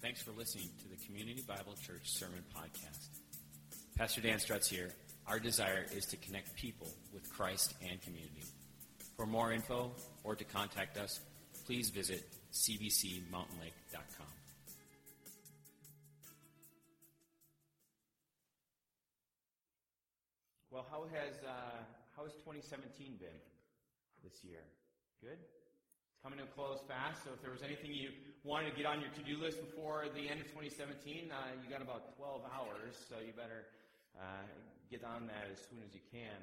Thanks for listening to the Community Bible Church Sermon Podcast. Pastor Dan Strutz here. Our desire is to connect people with Christ and community. For more info or to contact us, please visit cbcmountainlake.com. Well, how has uh, how has 2017 been this year? Good. Coming to a close fast. So if there was anything you wanted to get on your to-do list before the end of 2017, uh, you got about 12 hours. So you better uh, get on that as soon as you can.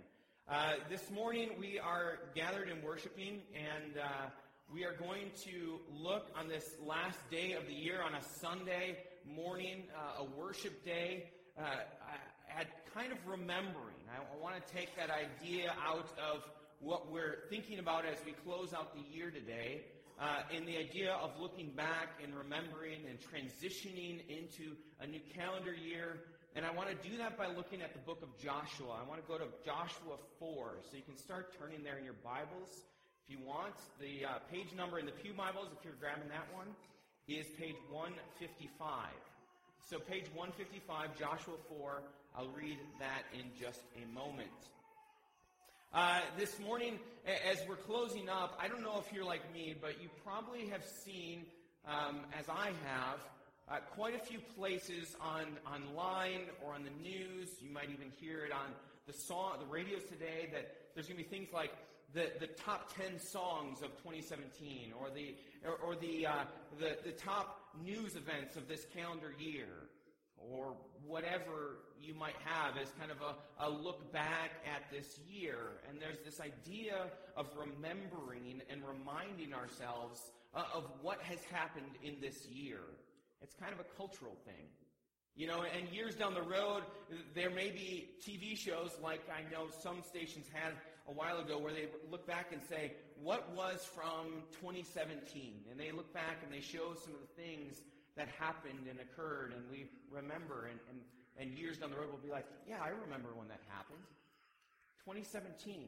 Uh, this morning we are gathered and worshiping, and uh, we are going to look on this last day of the year on a Sunday morning, uh, a worship day, uh, at kind of remembering. I, I want to take that idea out of what we're thinking about as we close out the year today, uh, in the idea of looking back and remembering and transitioning into a new calendar year. And I want to do that by looking at the book of Joshua. I want to go to Joshua 4. So you can start turning there in your Bibles if you want. The uh, page number in the Pew Bibles, if you're grabbing that one, is page 155. So page 155, Joshua 4, I'll read that in just a moment. Uh, this morning, as we're closing up, I don't know if you're like me, but you probably have seen, um, as I have, uh, quite a few places on online or on the news. You might even hear it on the song, the radios today. That there's going to be things like the, the top 10 songs of 2017, or the or, or the, uh, the the top news events of this calendar year, or whatever you might have as kind of a, a look back at this year. And there's this idea of remembering and reminding ourselves uh, of what has happened in this year. It's kind of a cultural thing. You know, and years down the road, there may be TV shows like I know some stations had a while ago where they look back and say, what was from 2017? And they look back and they show some of the things that happened and occurred and we remember and, and, and years down the road we'll be like, yeah, I remember when that happened. 2017.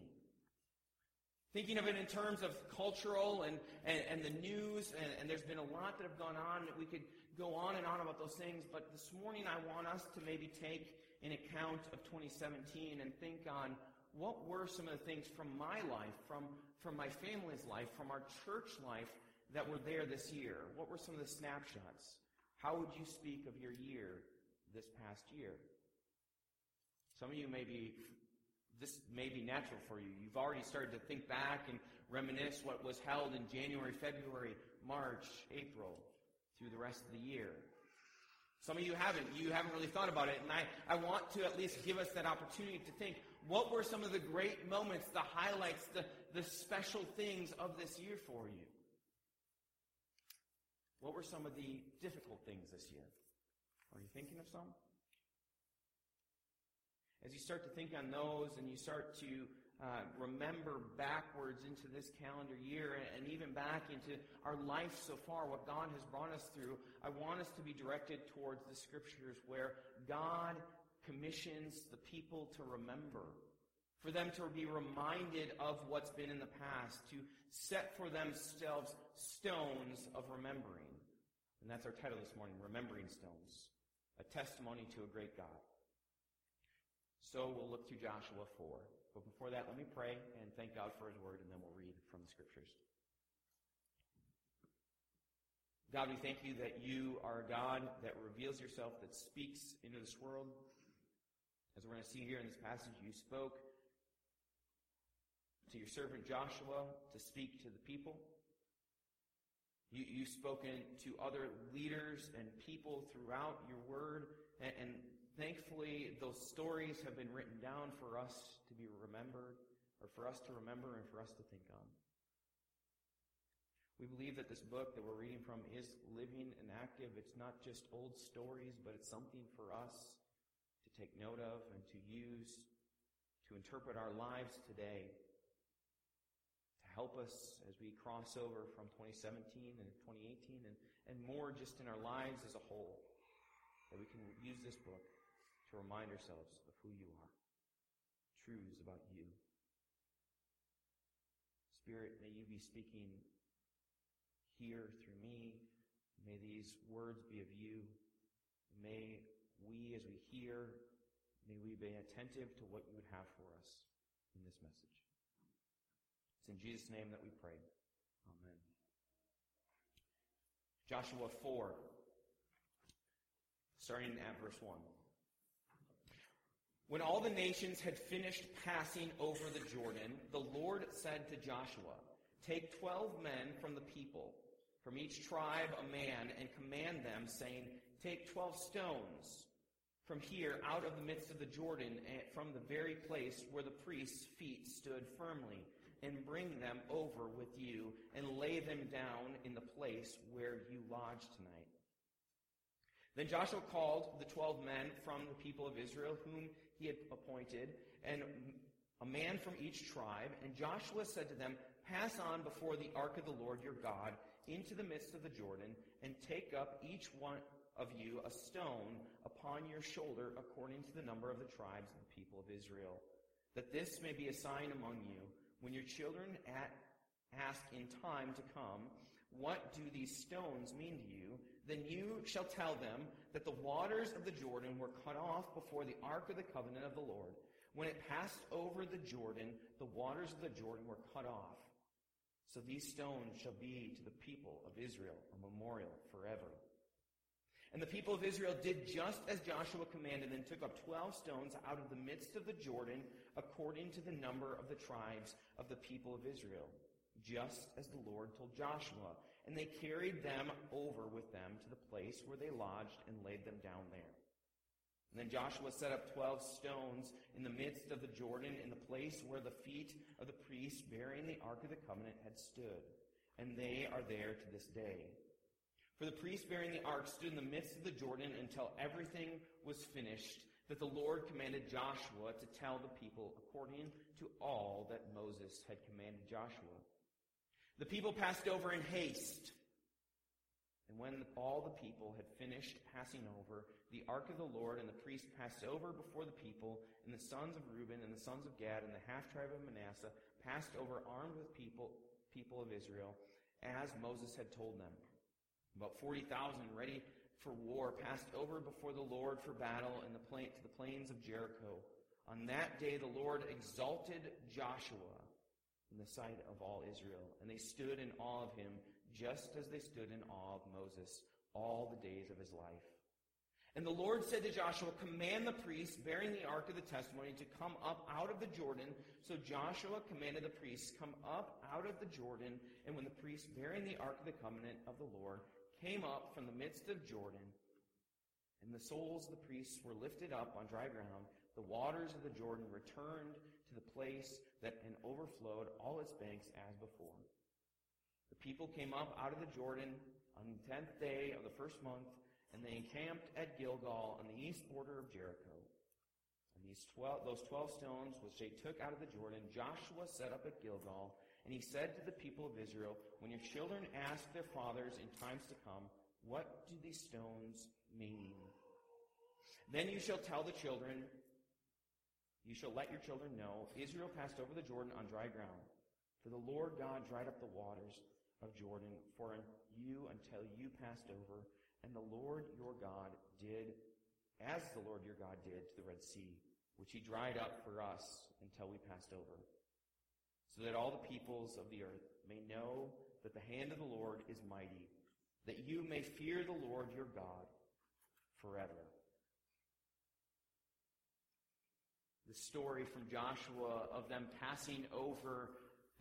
Thinking of it in terms of cultural and, and, and the news, and, and there's been a lot that have gone on. That we could go on and on about those things, but this morning I want us to maybe take an account of 2017 and think on what were some of the things from my life, from, from my family's life, from our church life that were there this year? What were some of the snapshots? How would you speak of your year this past year? Some of you may be, this may be natural for you. You've already started to think back and reminisce what was held in January, February, March, April, through the rest of the year. Some of you haven't. You haven't really thought about it. And I, I want to at least give us that opportunity to think, what were some of the great moments, the highlights, the, the special things of this year for you? What were some of the difficult things this year? Are you thinking of some? As you start to think on those and you start to uh, remember backwards into this calendar year and even back into our life so far, what God has brought us through, I want us to be directed towards the scriptures where God commissions the people to remember, for them to be reminded of what's been in the past, to set for themselves stones of remembering. And that's our title this morning, Remembering Stones, a testimony to a great God. So we'll look through Joshua 4. But before that, let me pray and thank God for his word, and then we'll read from the scriptures. God, we thank you that you are a God that reveals yourself, that speaks into this world. As we're going to see here in this passage, you spoke to your servant Joshua to speak to the people. You, you've spoken to other leaders and people throughout your word, and, and thankfully those stories have been written down for us to be remembered, or for us to remember and for us to think on. We believe that this book that we're reading from is living and active. It's not just old stories, but it's something for us to take note of and to use to interpret our lives today help us as we cross over from 2017 and 2018 and, and more just in our lives as a whole. That we can use this book to remind ourselves of who you are. Truths about you. Spirit, may you be speaking here through me. May these words be of you. May we, as we hear, may we be attentive to what you would have for us in this message. It's in Jesus' name that we pray. Amen. Joshua 4, starting at verse 1. When all the nations had finished passing over the Jordan, the Lord said to Joshua, Take twelve men from the people, from each tribe a man, and command them, saying, Take twelve stones from here out of the midst of the Jordan, from the very place where the priest's feet stood firmly, and bring them over with you, and lay them down in the place where you lodge tonight. Then Joshua called the twelve men from the people of Israel, whom he had appointed, and a man from each tribe. And Joshua said to them, Pass on before the ark of the Lord your God into the midst of the Jordan, and take up each one of you a stone upon your shoulder according to the number of the tribes of the people of Israel, that this may be a sign among you. When your children at, ask in time to come, What do these stones mean to you? Then you shall tell them that the waters of the Jordan were cut off before the ark of the covenant of the Lord. When it passed over the Jordan, the waters of the Jordan were cut off. So these stones shall be to the people of Israel a memorial forever. And the people of Israel did just as Joshua commanded and took up twelve stones out of the midst of the Jordan according to the number of the tribes of the people of Israel, just as the Lord told Joshua. And they carried them over with them to the place where they lodged and laid them down there. And then Joshua set up twelve stones in the midst of the Jordan in the place where the feet of the priests bearing the Ark of the Covenant had stood. And they are there to this day. For the priests bearing the ark stood in the midst of the Jordan until everything was finished, that the Lord commanded Joshua to tell the people according to all that Moses had commanded Joshua. The people passed over in haste. And when all the people had finished passing over, the ark of the Lord and the priest passed over before the people, and the sons of Reuben and the sons of Gad and the half tribe of Manasseh passed over armed with people, people of Israel, as Moses had told them. About 40,000 ready for war passed over before the Lord for battle in the plain, to the plains of Jericho. On that day the Lord exalted Joshua in the sight of all Israel, and they stood in awe of him, just as they stood in awe of Moses all the days of his life. And the Lord said to Joshua, Command the priests bearing the ark of the testimony to come up out of the Jordan. So Joshua commanded the priests, Come up out of the Jordan. And when the priests bearing the ark of the covenant of the Lord came up from the midst of Jordan, and the soles of the priests were lifted up on dry ground, the waters of the Jordan returned to the place that and overflowed all its banks as before. The people came up out of the Jordan on the tenth day of the first month, and they encamped at Gilgal on the east border of Jericho. And these twelve, those twelve stones which they took out of the Jordan, Joshua set up at Gilgal, and he said to the people of Israel, When your children ask their fathers in times to come, What do these stones mean? Then you shall tell the children, you shall let your children know, Israel passed over the Jordan on dry ground. For the Lord God dried up the waters of Jordan for you until you passed over, and the Lord your God did as the Lord your God did to the Red Sea, which he dried up for us until we passed over, so that all the peoples of the earth may know that the hand of the Lord is mighty, that you may fear the Lord your God forever. the story from Joshua of them passing over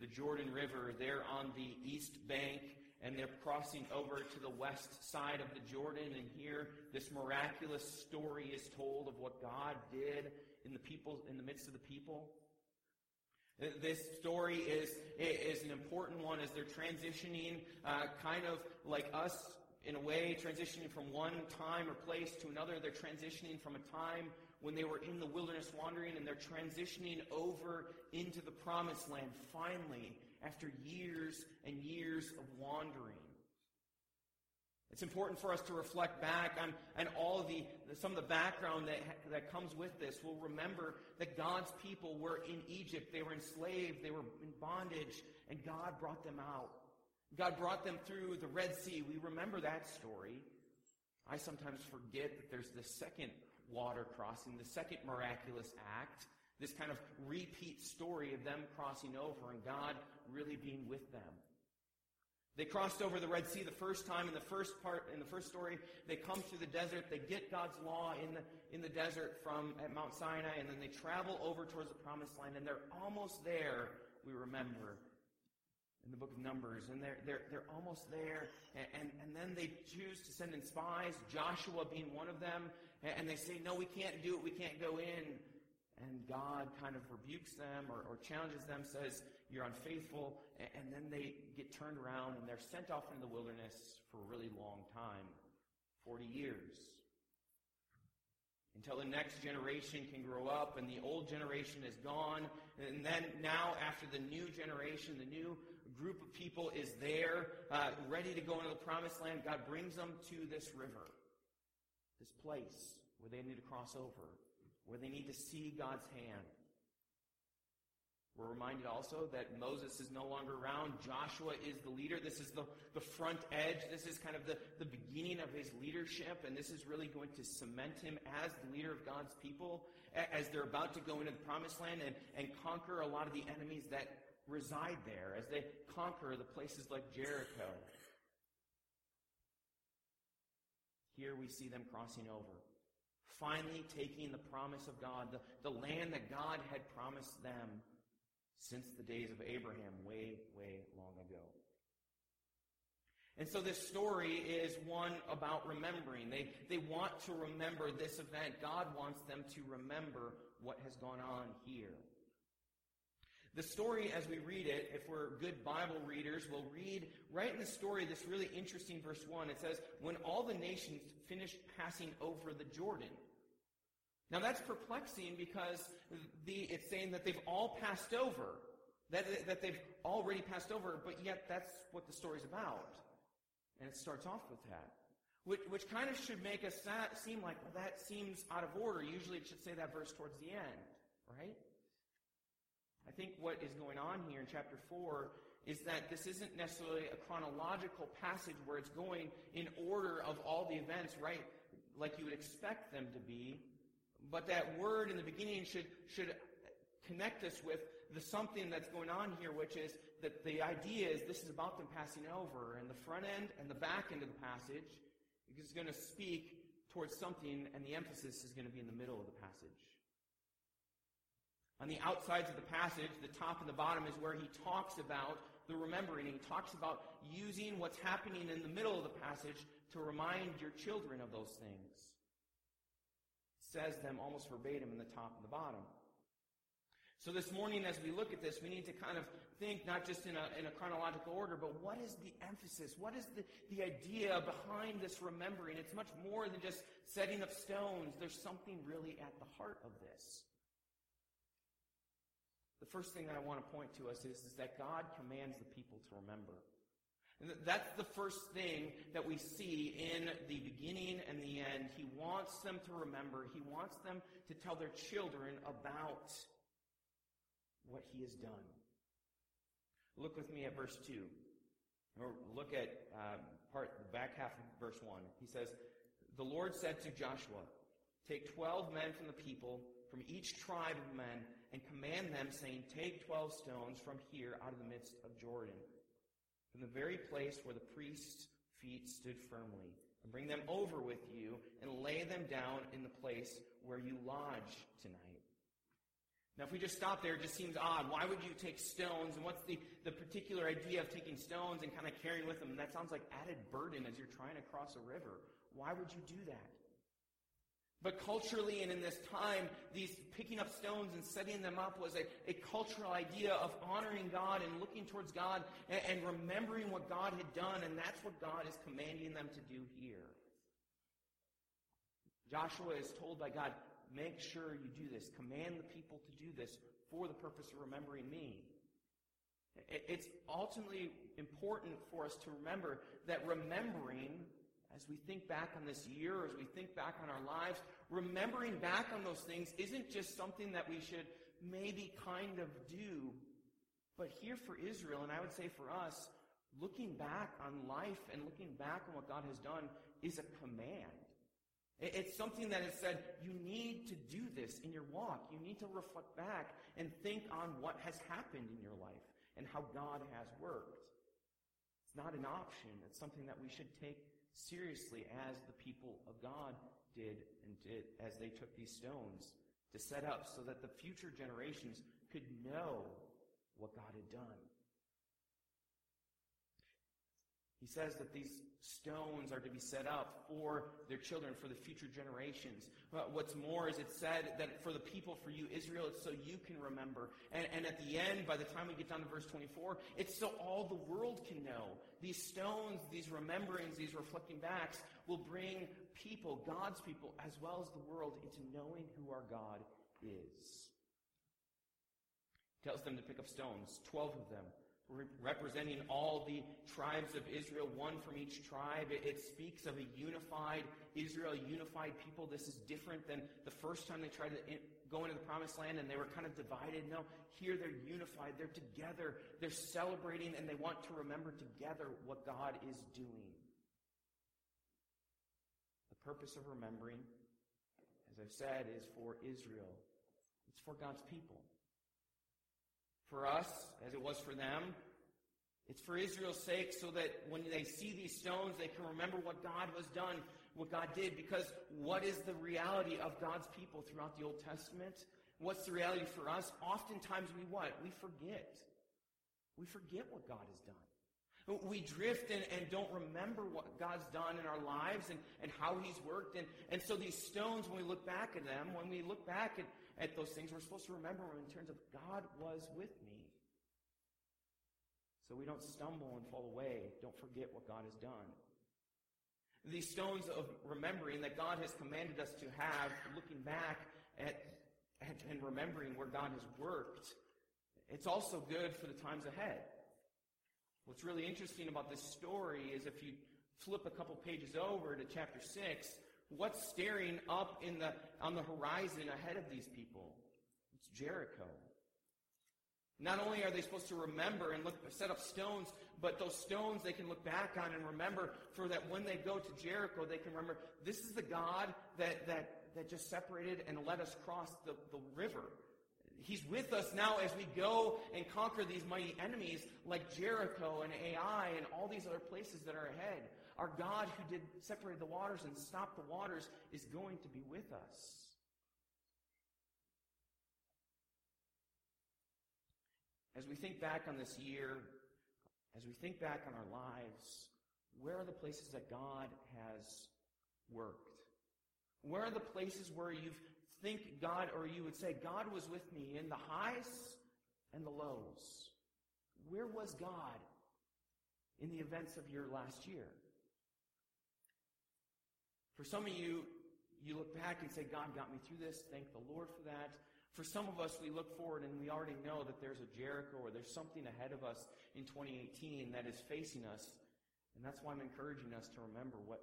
the Jordan River there on the east bank and they're crossing over to the west side of the Jordan and here this miraculous story is told of what God did in the people in the midst of the people. This story is, is an important one as they're transitioning, uh, kind of like us in a way, transitioning from one time or place to another. They're transitioning from a time when they were in the wilderness wandering and they're transitioning over into the promised land finally after years and years of wandering. It's important for us to reflect back on, on all of the, some of the background that, that comes with this. We'll remember that God's people were in Egypt. They were enslaved. They were in bondage. And God brought them out. God brought them through the Red Sea. We remember that story. I sometimes forget that there's the second water crossing, the second miraculous act, this kind of repeat story of them crossing over and God really being with them. They crossed over the Red Sea the first time in the first part, in the first story. They come through the desert. They get God's law in the, in the desert from at Mount Sinai, and then they travel over towards the promised land, and they're almost there, we remember, in the book of Numbers, and they're, they're, they're almost there, and, and, and then they choose to send in spies, Joshua being one of them, and, and they say, no, we can't do it, we can't go in. And God kind of rebukes them or, or challenges them, says, You're unfaithful. And, then they get turned around and they're sent off into the wilderness for a really long time 40 years. Until the next generation can grow up and the old generation is gone. And then now, after the new generation, the new group of people is there, uh, ready to go into the promised land, God brings them to this river, this place where they need to cross over where they need to see God's hand. We're reminded also that Moses is no longer around. Joshua is the leader. This is the, the front edge. This is kind of the, the beginning of his leadership, and this is really going to cement him as the leader of God's people as they're about to go into the promised land and, and conquer a lot of the enemies that reside there, as they conquer the places like Jericho. Here we see them crossing over finally taking the promise of God, the, the land that God had promised them since the days of Abraham, way, way long ago. And so this story is one about remembering. They, they want to remember this event. God wants them to remember what has gone on here. The story, as we read it, if we're good Bible readers, we'll read right in the story this really interesting verse 1. It says, When all the nations finished passing over the Jordan. Now that's perplexing because the, it's saying that they've all passed over, that, that they've already passed over, but yet that's what the story's about. And it starts off with that. Which, which kind of should make us seem like, well, that seems out of order. Usually it should say that verse towards the end, right? I think what is going on here in chapter 4 is that this isn't necessarily a chronological passage where it's going in order of all the events, right? Like you would expect them to be. But that word in the beginning should, should connect us with the something that's going on here, which is that the idea is this is about them passing over, and the front end and the back end of the passage is going to speak towards something, and the emphasis is going to be in the middle of the passage. On the outsides of the passage, the top and the bottom is where he talks about the remembering. He talks about using what's happening in the middle of the passage to remind your children of those things says them almost verbatim in the top and the bottom. So this morning, as we look at this, we need to kind of think not just in a, in a chronological order, but what is the emphasis? What is the, the idea behind this remembering? It's much more than just setting up stones. There's something really at the heart of this. The first thing that I want to point to us is, is that God commands the people to remember. And that's the first thing that we see in the beginning and the end. He wants them to remember. He wants them to tell their children about what he has done. Look with me at verse 2. Or look at um, part, the back half of verse 1. He says, The Lord said to Joshua, Take 12 men from the people, from each tribe of men, and command them, saying, Take 12 stones from here out of the midst of Jordan from the very place where the priest's feet stood firmly, and bring them over with you, and lay them down in the place where you lodge tonight. Now, if we just stop there, it just seems odd. Why would you take stones? And what's the, the particular idea of taking stones and kind of carrying with them? And that sounds like added burden as you're trying to cross a river. Why would you do that? But culturally and in this time, these picking up stones and setting them up was a, a cultural idea of honoring God and looking towards God and, and remembering what God had done, and that's what God is commanding them to do here. Joshua is told by God, make sure you do this. Command the people to do this for the purpose of remembering me. It's ultimately important for us to remember that remembering as we think back on this year, as we think back on our lives, remembering back on those things isn't just something that we should maybe kind of do. But here for Israel, and I would say for us, looking back on life and looking back on what God has done is a command. It's something that is said, you need to do this in your walk. You need to reflect back and think on what has happened in your life and how God has worked. It's not an option. It's something that we should take seriously as the people of God did and did as they took these stones to set up so that the future generations could know what God had done. He says that these stones are to be set up for their children, for the future generations. But what's more is it said that for the people, for you, Israel, it's so you can remember. And, and at the end, by the time we get down to verse 24, it's so all the world can know. These stones, these rememberings, these reflecting backs will bring people, God's people, as well as the world, into knowing who our God is. He tells them to pick up stones, 12 of them representing all the tribes of Israel, one from each tribe. It, it, speaks of a unified Israel, unified people. This is different than the first time they tried to in, go into the promised land and they were kind of divided. No, here they're unified. They're together. They're celebrating and they want to remember together what God is doing. The purpose of remembering, as I've said, is for Israel. It's for God's people for us as it was for them. It's for Israel's sake so that when they see these stones, they can remember what God has done, what God did. Because what is the reality of God's people throughout the Old Testament? What's the reality for us? Oftentimes we what? We forget. We forget what God has done. We drift and, and don't remember what God's done in our lives and, and how He's worked. And, and so these stones, when we look back at them, when we look back at, at those things, we're supposed to remember them in terms of God was with me. So we don't stumble and fall away. Don't forget what God has done. These stones of remembering that God has commanded us to have, looking back at, at and remembering where God has worked, it's also good for the times ahead. What's really interesting about this story is if you flip a couple pages over to chapter 6, what's staring up in the, on the horizon ahead of these people? It's Jericho. Not only are they supposed to remember and look, set up stones, but those stones they can look back on and remember for that when they go to Jericho, they can remember this is the God that, that, that just separated and let us cross the, the river. He's with us now as we go and conquer these mighty enemies like Jericho and Ai and all these other places that are ahead. Our God who did separate the waters and stop the waters is going to be with us. As we think back on this year, as we think back on our lives, where are the places that God has worked? Where are the places where you think God, or you would say, God was with me in the highs and the lows? Where was God in the events of your last year? For some of you, you look back and say, God got me through this. Thank the Lord for that. For some of us, we look forward and we already know that there's a Jericho or there's something ahead of us in 2018 that is facing us. And that's why I'm encouraging us to remember what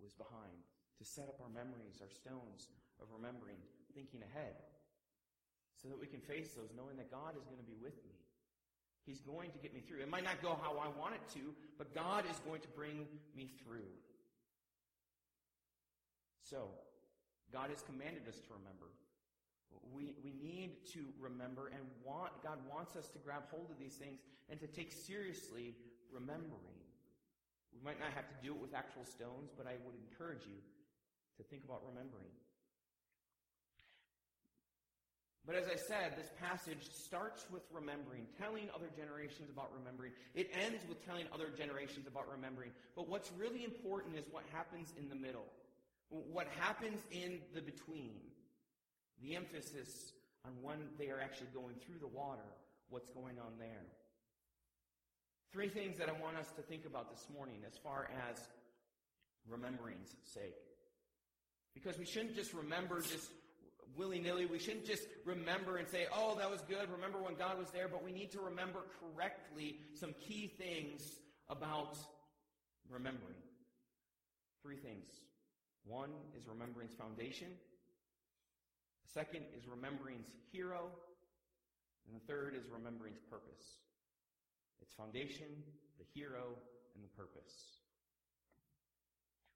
was behind, to set up our memories, our stones of remembering, thinking ahead, so that we can face those knowing that God is going to be with me. He's going to get me through. It might not go how I want it to, but God is going to bring me through. So, God has commanded us to remember. We, we need to remember and want, God wants us to grab hold of these things and to take seriously remembering. We might not have to do it with actual stones, but I would encourage you to think about remembering. But as I said, this passage starts with remembering, telling other generations about remembering. It ends with telling other generations about remembering. But what's really important is what happens in the middle. What happens in the between, the emphasis on when they are actually going through the water, what's going on there. Three things that I want us to think about this morning as far as remembering's sake. Because we shouldn't just remember just willy-nilly. We shouldn't just remember and say, oh, that was good. Remember when God was there. But we need to remember correctly some key things about remembering. Three things. One is remembering's foundation. The second is remembering's hero. And the third is remembering's purpose. Its foundation, the hero, and the purpose.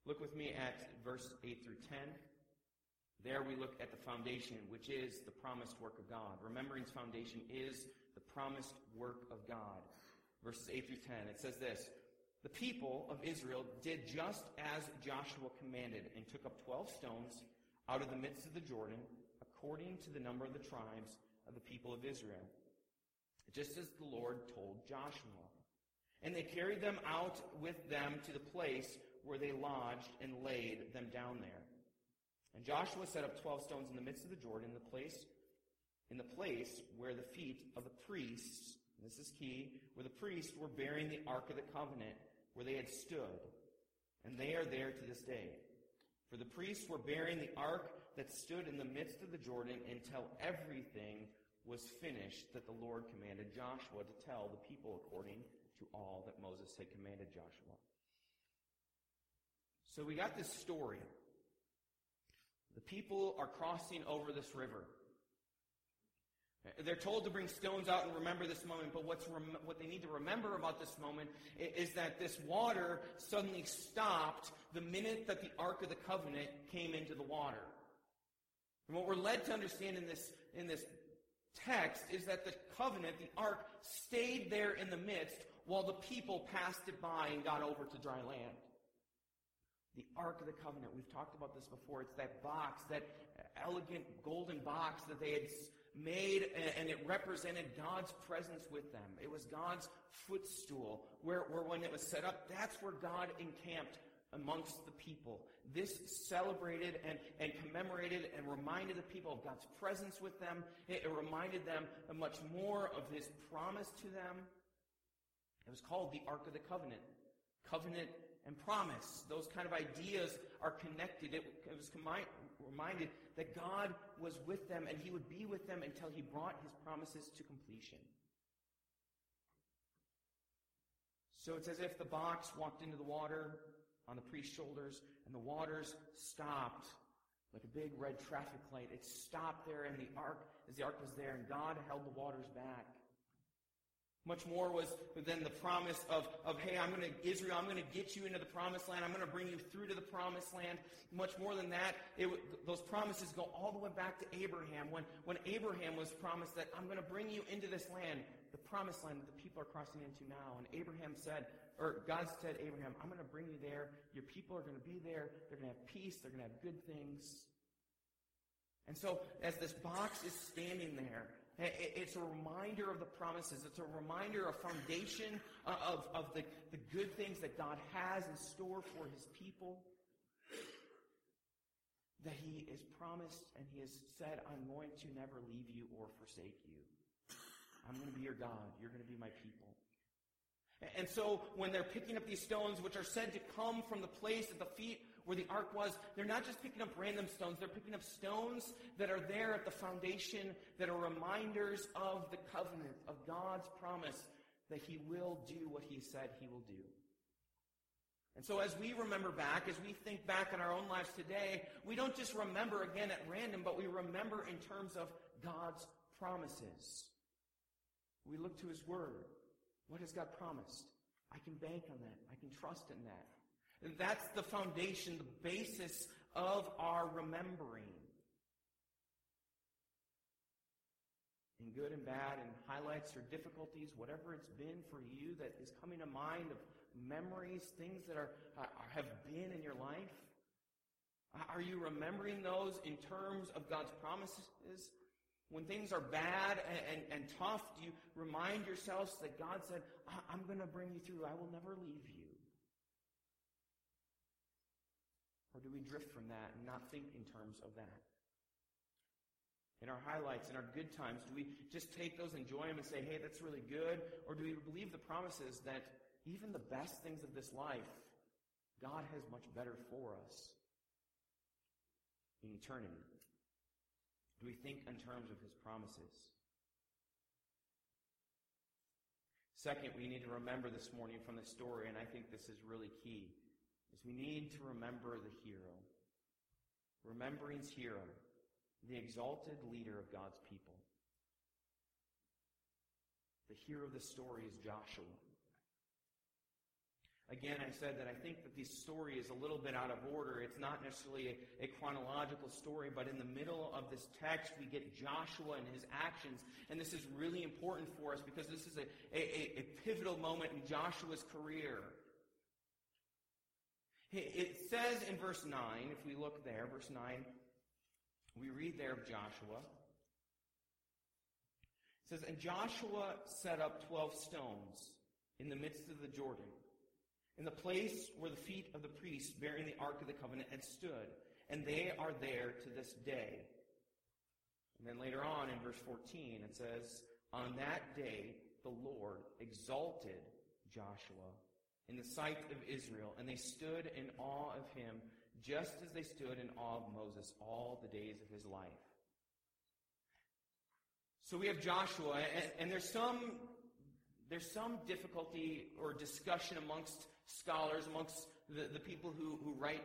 Look with me at verse 8 through 10. There we look at the foundation, which is the promised work of God. Remembering's foundation is the promised work of God. Verses 8 through 10. It says this The people of Israel did just as Joshua commanded and took up 12 stones out of the midst of the Jordan, according to the number of the tribes of the people of Israel, just as the Lord told Joshua. And they carried them out with them to the place where they lodged and laid them down there. And Joshua set up twelve stones in the midst of the Jordan, the place, in the place where the feet of the priests, this is key, where the priests were bearing the Ark of the Covenant, where they had stood. And they are there to this day. For the priests were bearing the ark that stood in the midst of the Jordan until everything was finished that the Lord commanded Joshua to tell the people according to all that Moses had commanded Joshua. So we got this story. The people are crossing over this river. They're told to bring stones out and remember this moment, but what's rem- what they need to remember about this moment is that this water suddenly stopped the minute that the Ark of the Covenant came into the water. And what we're led to understand in this, in this text is that the covenant, the ark, stayed there in the midst while the people passed it by and got over to dry land. The Ark of the Covenant, we've talked about this before. It's that box, that elegant golden box that they had made, and it represented God's presence with them. It was God's footstool, where, where when it was set up, that's where God encamped amongst the people. This celebrated and, and commemorated and reminded the people of God's presence with them. It, it reminded them much more of His promise to them. It was called the Ark of the Covenant. Covenant and promise. Those kind of ideas are connected. It, it was reminded that God was with them and He would be with them until He brought His promises to completion. So it's as if the box walked into the water on the priest's shoulders and the waters stopped like a big red traffic light. It stopped there and the ark, as the ark was there, and God held the waters back. Much more was than the promise of, of hey, I'm going to, Israel, I'm going to get you into the promised land. I'm going to bring you through to the promised land. Much more than that, it, those promises go all the way back to Abraham. When, when Abraham was promised that I'm going to bring you into this land, the promised land that the people are crossing into now. And Abraham said, or God said, Abraham, I'm going to bring you there. Your people are going to be there. They're going to have peace. They're going to have good things. And so, as this box is standing there, it's a reminder of the promises. It's a reminder, a foundation uh, of, of the, the good things that God has in store for his people. That he is promised and he has said, I'm going to never leave you or forsake you. I'm going to be your God. You're going to be my people. And so when they're picking up these stones, which are said to come from the place at the feet where the ark was, they're not just picking up random stones, they're picking up stones that are there at the foundation that are reminders of the covenant, of God's promise that he will do what he said he will do. And so as we remember back, as we think back in our own lives today, we don't just remember again at random, but we remember in terms of God's promises. We look to his word. What has God promised? I can bank on that. I can trust in that. And that's the foundation, the basis of our remembering. In good and bad, and highlights or difficulties, whatever it's been for you that is coming to mind of memories, things that are, have been in your life. Are you remembering those in terms of God's promises? When things are bad and, and, and tough, do you remind yourselves that God said, I'm going to bring you through. I will never leave you. Or do we drift from that and not think in terms of that? In our highlights, in our good times, do we just take those, enjoy them, and say, hey, that's really good? Or do we believe the promises that even the best things of this life, God has much better for us in eternity? Do we think in terms of his promises? Second, we need to remember this morning from the story, and I think this is really key, is we need to remember the hero. Remembering's hero, the exalted leader of God's people. The hero of the story is Joshua. Again, I said that I think that this story is a little bit out of order. It's not necessarily a, a, chronological story, but in the middle of this text, we get Joshua and his actions. And this is really important for us because this is a, a, a pivotal moment in Joshua's career. It says in verse 9, if we look there, verse 9, we read there of Joshua. It says, And Joshua set up 12 stones in the midst of the Jordan in the place where the feet of the priests bearing the Ark of the Covenant had stood. And they are there to this day. And then later on in verse 14, it says, On that day the Lord exalted Joshua in the sight of Israel, and they stood in awe of him, just as they stood in awe of Moses all the days of his life. So we have Joshua, and, and there's some there's some difficulty or discussion amongst scholars, amongst the, the people who, who write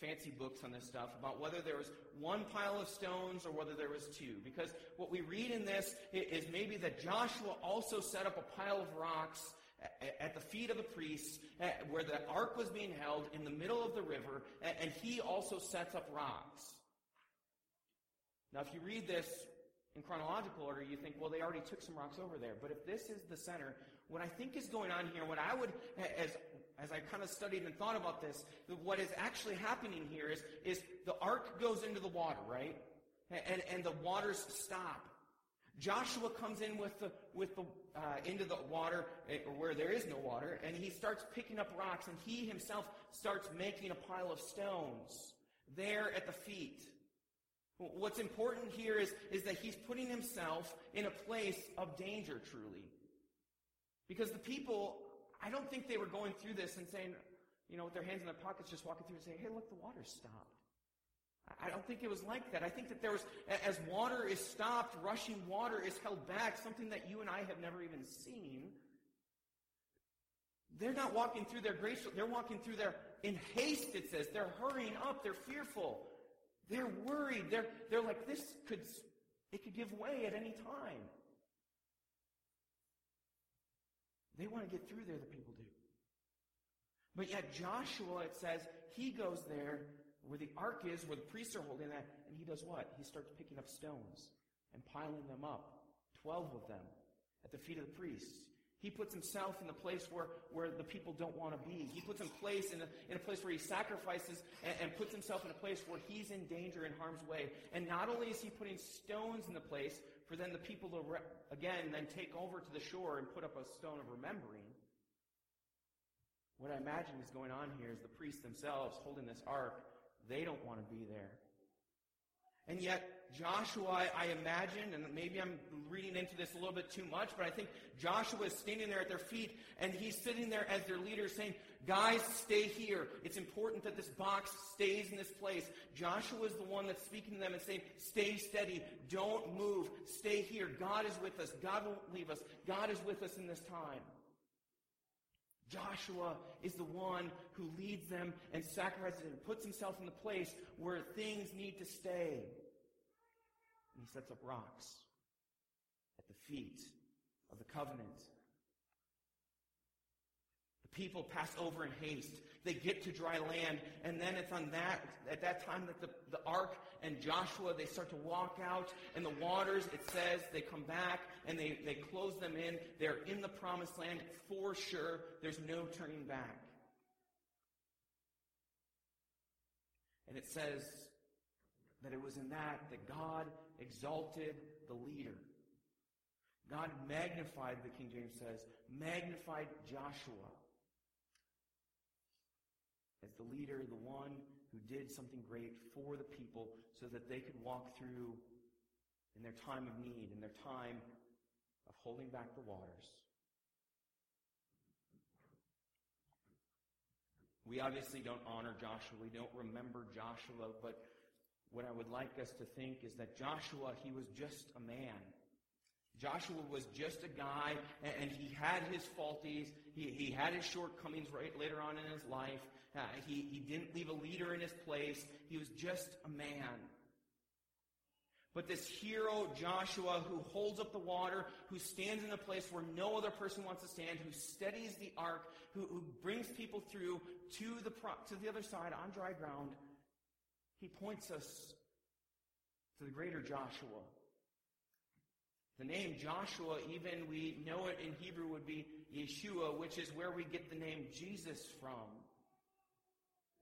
fancy books on this stuff about whether there was one pile of stones or whether there was two. Because what we read in this is maybe that Joshua also set up a pile of rocks at the feet of the priests uh, where the ark was being held in the middle of the river, and he also sets up rocks. Now, if you read this in chronological order, you think, well, they already took some rocks over there. But if this is the center, what I think is going on here, what I would, as as I kind of studied and thought about this, what is actually happening here is, is the ark goes into the water, right? And, and the waters stop. Joshua comes in with the, with the, uh, into the water, eh, or where there is no water, and he starts picking up rocks, and he himself starts making a pile of stones there at the feet. What's important here is, is that he's putting himself in a place of danger, truly. Because the people I don't think they were going through this and saying, you know, with their hands in their pockets, just walking through and saying, hey, look, the water's stopped. I don't think it was like that. I think that there was, as water is stopped, rushing water is held back, something that you and I have never even seen. They're not walking through their grace, they're walking through their, in haste, it says. They're hurrying up, they're fearful. They're worried. They're, they're like, this could, it could give way at any time. They want to get through there, the people do. But yet Joshua, it says, he goes there where the ark is, where the priests are holding that, and he does what? He starts picking up stones and piling them up. Twelve of them at the feet of the priests. He puts himself in the place where, where the people don't want to be. He puts him place in a, in a place where he sacrifices and, and puts himself in a place where he's in danger in harm's way. And not only is he putting stones in the place, for then the people to, re- again, then take over to the shore and put up a stone of remembering. What I imagine is going on here is the priests themselves holding this ark, they don't want to be there. And yet, Joshua, I imagine, and maybe I'm reading into this a little bit too much, but I think Joshua is standing there at their feet, and he's sitting there as their leader saying, Guys, stay here. It's important that this box stays in this place. Joshua is the one that's speaking to them and saying, Stay steady. Don't move. Stay here. God is with us. God won't leave us. God is with us in this time. Joshua is the one who leads them and sacrifices and puts himself in the place where things need to stay. And he sets up rocks at the feet of the covenant people pass over in haste. They get to dry land, and then it's on that at that time that the, the ark and Joshua they start to walk out, and the waters, it says, they come back and they, they close them in. They're in the promised land for sure. There's no turning back. And it says that it was in that that God exalted the leader. God magnified, the King James says, magnified Joshua as the leader, the one who did something great for the people so that they could walk through in their time of need, in their time of holding back the waters. We obviously don't honor Joshua. We don't remember Joshua, but what I would like us to think is that Joshua, he was just a man. Joshua was just a guy, and he had his faulties. He, he had his shortcomings right later on in his life. Uh, he, he didn't leave a leader in his place. He was just a man. But this hero, Joshua, who holds up the water, who stands in a place where no other person wants to stand, who steadies the ark, who, who brings people through to the, to the other side on dry ground, he points us to the greater Joshua. The name Joshua, even we know it in Hebrew, would be Yeshua, which is where we get the name Jesus from.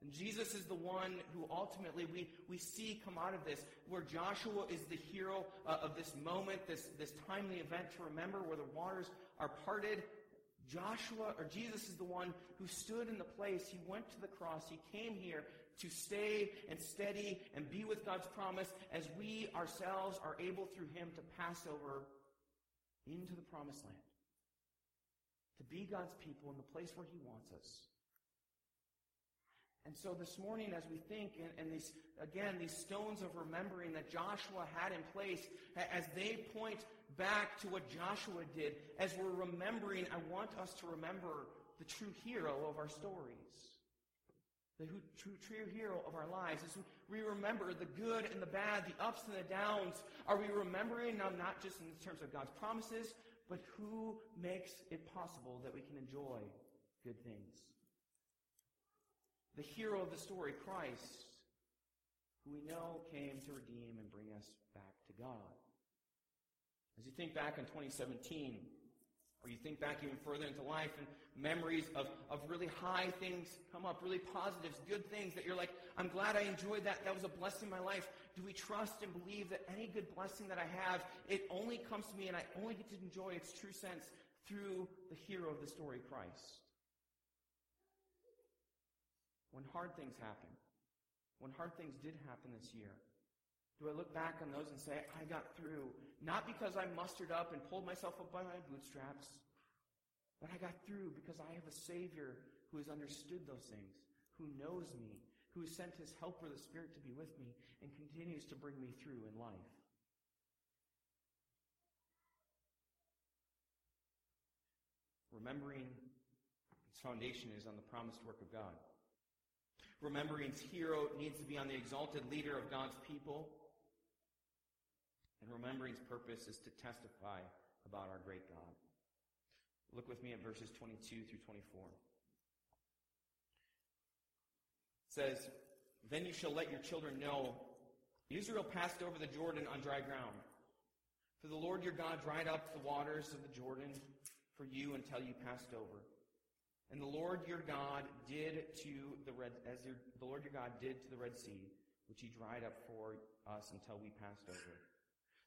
And Jesus is the one who ultimately we, we see come out of this, where Joshua is the hero uh, of this moment, this, this timely event to remember where the waters are parted. Joshua, or Jesus is the one who stood in the place. He went to the cross. He came here to stay and steady and be with God's promise as we ourselves are able through him to pass over into the promised land. To be God's people in the place where he wants us. And so this morning, as we think, and, and, these, again, these stones of remembering that Joshua had in place, as they point back to what Joshua did, as we're remembering, I want us to remember the true hero of our stories. The true, true hero of our lives. As we remember the good and the bad, the ups and the downs, are we remembering now not just in terms of God's promises, but who makes it possible that we can enjoy good things? The hero of the story, Christ, who we know came to redeem and bring us back to God. As you think back in 2017, or you think back even further into life and memories of, of really high things come up, really positives, good things that you're like, I'm glad I enjoyed that. That was a blessing in my life. Do we trust and believe that any good blessing that I have, it only comes to me and I only get to enjoy its true sense through the hero of the story, Christ? When hard things happen, when hard things did happen this year? Do I look back on those and say, I got through, not because I mustered up and pulled myself up by my bootstraps, but I got through because I have a Savior who has understood those things, who knows me, who has sent his helper, the Spirit, to be with me and continues to bring me through in life. Remembering its foundation is on the promised work of God. Remembering's hero needs to be on the exalted leader of God's people. And remembering's purpose is to testify about our great God. Look with me at verses 22 through 24. It says, Then you shall let your children know Israel passed over the Jordan on dry ground. For the Lord your God dried up the waters of the Jordan for you until you passed over. And the Lord your God did to the red, as your, the Lord your God did to the Red Sea, which he dried up for us until we passed over.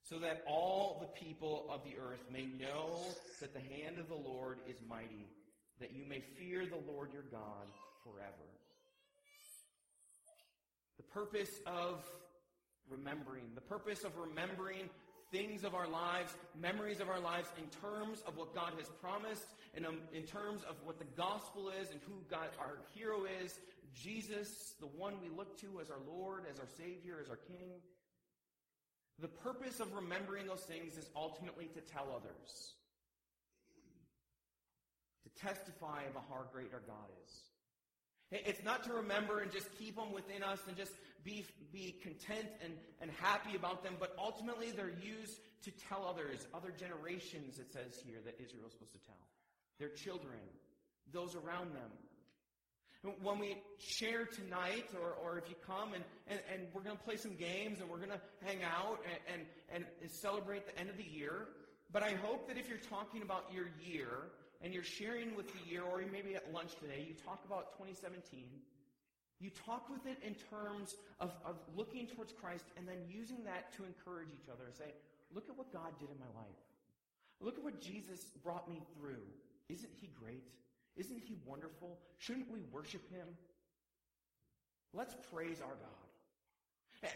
So that all the people of the earth may know that the hand of the Lord is mighty, that you may fear the Lord your God forever. The purpose of remembering, the purpose of remembering things of our lives, memories of our lives in terms of what God has promised, and um, in terms of what the gospel is and who God, our hero is, Jesus, the one we look to as our Lord, as our Savior, as our King. The purpose of remembering those things is ultimately to tell others, to testify of how great our God is. It's not to remember and just keep them within us and just be, be content and, and happy about them, but ultimately they're used to tell others, other generations, it says here, that Israel's supposed to tell. Their children, those around them. When we share tonight, or, or if you come and, and, and we're going to play some games and we're going to hang out and, and, and celebrate the end of the year, but I hope that if you're talking about your year, and you're sharing with the year, or maybe at lunch today, you talk about 2017, you talk with it in terms of, of looking towards Christ and then using that to encourage each other say, look at what God did in my life. Look at what Jesus brought me through. Isn't he great? Isn't he wonderful? Shouldn't we worship him? Let's praise our God.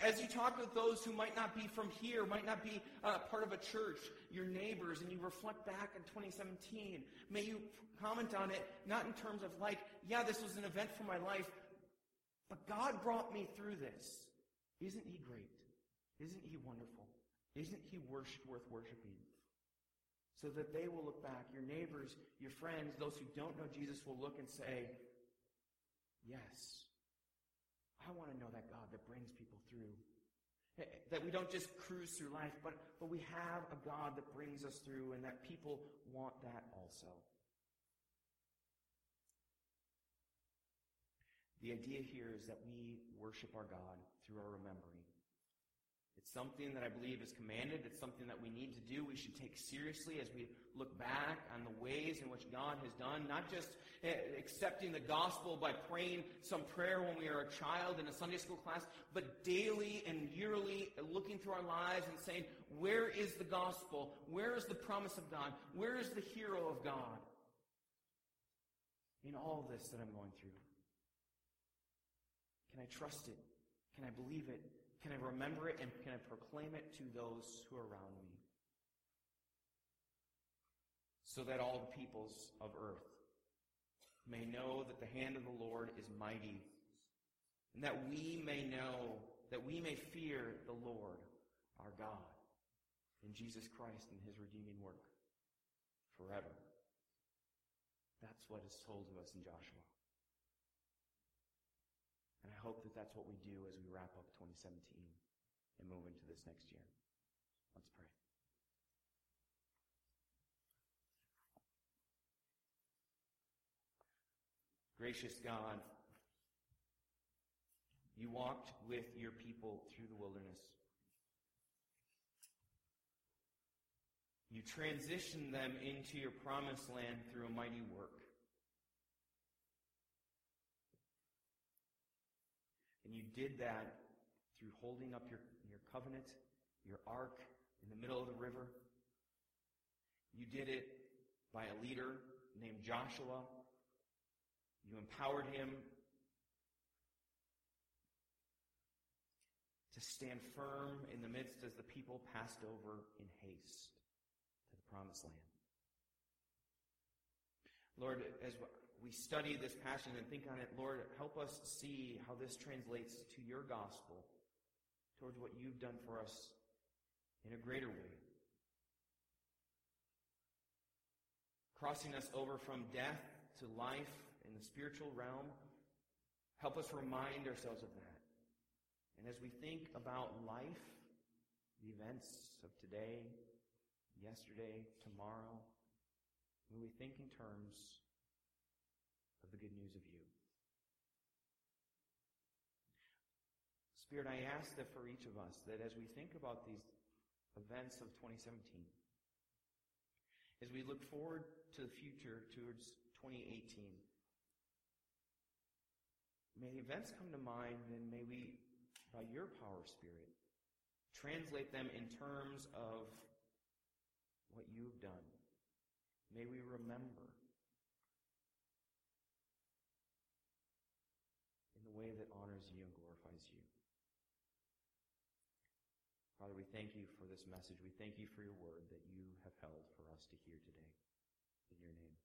As you talk with those who might not be from here, might not be uh, part of a church, your neighbors, and you reflect back in 2017, may you comment on it not in terms of like, yeah, this was an event for my life, but God brought me through this. Isn't he great? Isn't he wonderful? Isn't he worship, worth worshiping? So that they will look back, your neighbors, your friends, those who don't know Jesus will look and say, yes, I want to know that God that brings people through. Eh, eh, that we don't just cruise through life, but, but we have a God that brings us through and that people want that also. The idea here is that we worship our God through our remembering. It's something that I believe is commanded. It's something that we need to do. We should take seriously as we look back on the ways in which God has done, not just eh, accepting the gospel by praying some prayer when we are a child in a Sunday school class, but daily and yearly looking through our lives and saying, where is the gospel? Where is the promise of God? Where is the hero of God? In all this that I'm going through. Can I trust it? Can I believe it? Can I remember it? And can I proclaim it to those who are around me? So that all the peoples of earth may know that the hand of the Lord is mighty, and that we may know, that we may fear the Lord our God in Jesus Christ and his redeeming work forever. That's what is told to us in Joshua. Hope that that's what we do as we wrap up 2017 and move into this next year. Let's pray. Gracious God, you walked with your people through the wilderness. You transitioned them into your promised land through a mighty work. You did that through holding up your, your covenant, your ark in the middle of the river. You did it by a leader named Joshua. You empowered him to stand firm in the midst as the people passed over in haste to the promised land. Lord, as we study this passion and think on it, Lord, help us see how this translates to your gospel towards what you've done for us in a greater way. Crossing us over from death to life in the spiritual realm. Help us remind ourselves of that. And as we think about life, the events of today, yesterday, tomorrow, when we think in terms the good news of you. Spirit, I ask that for each of us, that as we think about these events of 2017, as we look forward to the future towards 2018, may events come to mind and may we, by your power, Spirit, translate them in terms of what you've done. May we remember way that honors you and glorifies you. Father, we thank you for this message. We thank you for your word that you have held for us to hear today. In your name.